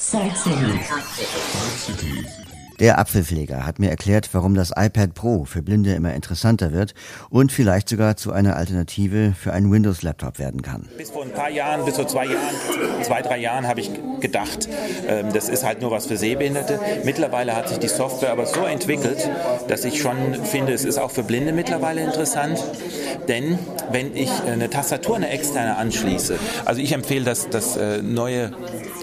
Sightseeing. Sightseeing. Der Apfelpfleger hat mir erklärt, warum das iPad Pro für Blinde immer interessanter wird und vielleicht sogar zu einer Alternative für einen Windows-Laptop werden kann. Bis vor ein paar Jahren, bis vor zwei Jahren, zwei, drei Jahren habe ich gedacht, ähm, das ist halt nur was für Sehbehinderte. Mittlerweile hat sich die Software aber so entwickelt, dass ich schon finde, es ist auch für Blinde mittlerweile interessant. Denn wenn ich eine Tastatur, eine externe anschließe, also ich empfehle das, das äh, neue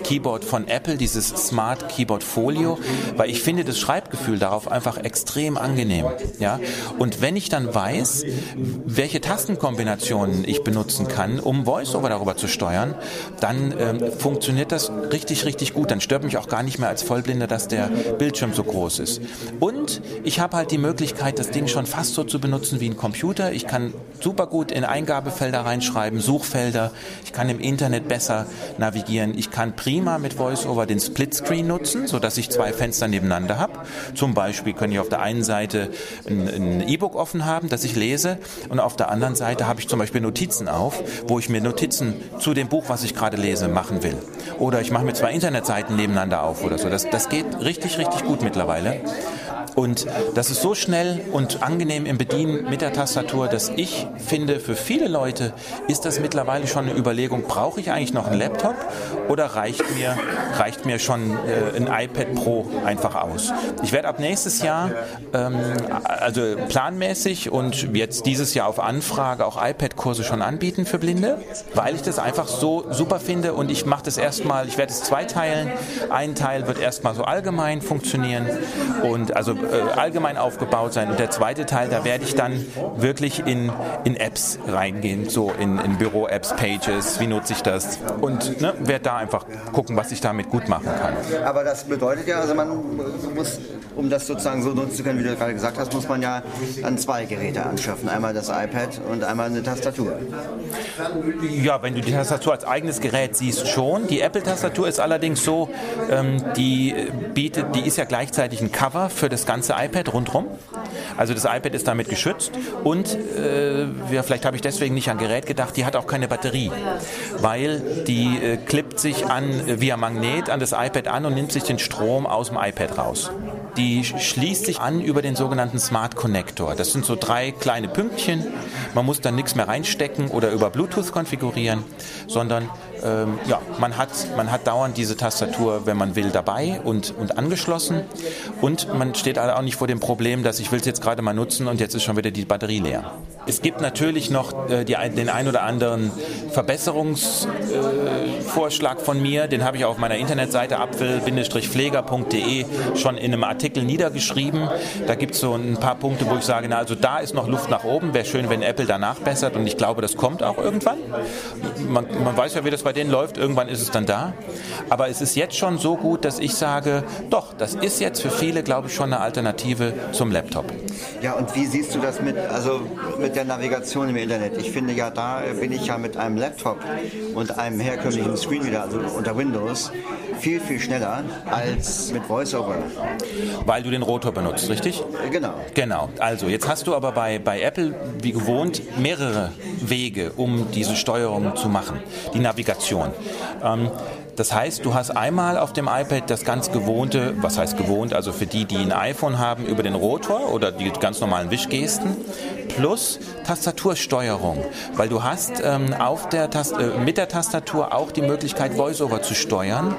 Keyboard von Apple, dieses Smart Keyboard Folio, weil ich finde das Schreibgefühl darauf einfach extrem angenehm. Ja? Und wenn ich dann weiß, welche Tastenkombinationen ich benutzen kann, um VoiceOver darüber zu steuern, dann ähm, funktioniert das richtig, richtig gut. Dann stört mich auch gar nicht mehr als Vollblinder, dass der Bildschirm so groß ist. Und ich habe halt die Möglichkeit, das Ding schon fast so zu benutzen wie ein Computer. Ich kann super gut in Eingabefelder reinschreiben, Suchfelder. Ich kann im Internet besser navigieren. Ich kann prima mit VoiceOver den Splitscreen nutzen, sodass ich zwei Fenster nebeneinander habe. Zum Beispiel kann ich auf der einen Seite ein E-Book offen haben, das ich lese, und auf der anderen Seite habe ich zum Beispiel Notizen auf, wo ich mir Notizen zu dem Buch, was ich gerade lese, machen will. Oder ich mache mir zwei Internetseiten nebeneinander auf oder so. Das, das geht richtig, richtig gut mittlerweile. Und das ist so schnell und angenehm im Bedienen mit der Tastatur, dass ich finde, für viele Leute ist das mittlerweile schon eine Überlegung, brauche ich eigentlich noch einen Laptop oder reicht mir, reicht mir schon äh, ein iPad Pro einfach aus? Ich werde ab nächstes Jahr, ähm, also planmäßig und jetzt dieses Jahr auf Anfrage auch iPad-Kurse schon anbieten für Blinde, weil ich das einfach so super finde und ich mache das erstmal, ich werde es zweiteilen. Ein Teil wird erstmal so allgemein funktionieren und also allgemein aufgebaut sein. Und der zweite Teil, da werde ich dann wirklich in, in Apps reingehen, so in, in Büro-Apps, Pages, wie nutze ich das und ne, werde da einfach gucken, was ich damit gut machen kann. Aber das bedeutet ja, also man muss, um das sozusagen so nutzen zu können, wie du gerade gesagt hast, muss man ja dann zwei Geräte anschaffen. Einmal das iPad und einmal eine Tastatur. Ja, wenn du die Tastatur als eigenes Gerät siehst, schon. Die Apple-Tastatur ist allerdings so, ähm, die bietet, die ist ja gleichzeitig ein Cover für das ganze ganze iPad rundherum. Also das iPad ist damit geschützt und äh, ja, vielleicht habe ich deswegen nicht an Gerät gedacht, die hat auch keine Batterie, weil die äh, klippt sich an äh, via Magnet an das iPad an und nimmt sich den Strom aus dem iPad raus. Die schließt sich an über den sogenannten Smart Connector. Das sind so drei kleine Pünktchen. Man muss dann nichts mehr reinstecken oder über Bluetooth konfigurieren, sondern ähm, ja, man hat, man hat dauernd diese Tastatur, wenn man will, dabei und, und angeschlossen. Und man steht auch nicht vor dem Problem, dass ich will es jetzt gerade mal nutzen und jetzt ist schon wieder die Batterie leer. Es gibt natürlich noch äh, die, den ein oder anderen Verbesserungsvorschlag äh, von mir. Den habe ich auf meiner Internetseite apfel-pfleger.de schon in einem Artikel niedergeschrieben. Da gibt es so ein paar Punkte, wo ich sage, na, also da ist noch Luft nach oben. Wäre schön, wenn Apple danach bessert und ich glaube, das kommt auch irgendwann. Man, man weiß ja, wie das bei denen läuft. Irgendwann ist es dann da. Aber es ist jetzt schon so gut, dass ich sage, doch, das ist jetzt für viele, glaube ich, schon eine Alternative zum Laptop. Ja, und wie siehst du das mit, also mit der Navigation im Internet? Ich finde ja, da bin ich ja mit einem Laptop und einem herkömmlichen Screenreader, also unter Windows, viel, viel schneller als mit VoiceOver. Weil du den Rotor benutzt, richtig? Genau. Genau. Also, jetzt hast du aber bei, bei Apple, wie gewohnt, mehrere Wege, um diese Steuerung zu machen, die Navigation. Ähm, das heißt, du hast einmal auf dem iPad das ganz gewohnte, was heißt gewohnt, also für die, die ein iPhone haben, über den Rotor oder die ganz normalen Wischgesten, plus Tastatursteuerung, weil du hast ähm, auf der Tast äh, mit der Tastatur auch die Möglichkeit, VoiceOver zu steuern.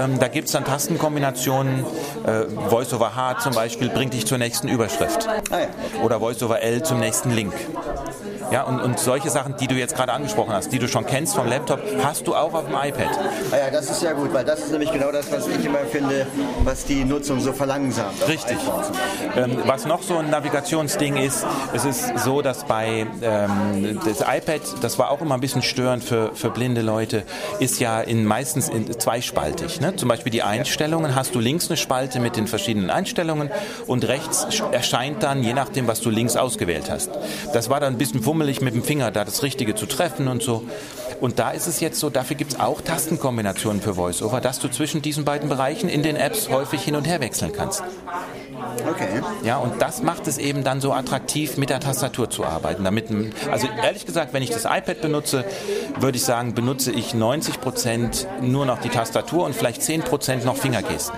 Ähm, da gibt es dann Tastenkombinationen, äh, VoiceOver H zum Beispiel bringt dich zur nächsten Überschrift ah oder VoiceOver L zum nächsten Link. Ja, und, und solche Sachen, die du jetzt gerade angesprochen hast, die du schon kennst vom Laptop, hast du auch auf dem iPad. Ah ja, das ist ja gut, weil das ist nämlich genau das, was ich immer finde, was die Nutzung so verlangsamt. Richtig. Ähm, was noch so ein Navigationsding ist, es ist so, dass bei ähm, das iPad, das war auch immer ein bisschen störend für, für blinde Leute, ist ja in meistens in zweispaltig. Ne? Zum Beispiel die Einstellungen, hast du links eine Spalte mit den verschiedenen Einstellungen und rechts erscheint dann, je nachdem, was du links ausgewählt hast. Das war dann ein bisschen fummelig mit dem Finger, da das Richtige zu treffen und so. Und da ist es jetzt so, dafür gibt es auch Tastenkombinationen für VoiceOver, dass du zwischen diesen beiden Bereichen in den Apps häufig hin und her wechseln kannst. Okay. Ja, und das macht es eben dann so attraktiv, mit der Tastatur zu arbeiten. Damit, also ehrlich gesagt, wenn ich das iPad benutze, würde ich sagen, benutze ich 90 Prozent nur noch die Tastatur und vielleicht 10 Prozent noch Fingergesten.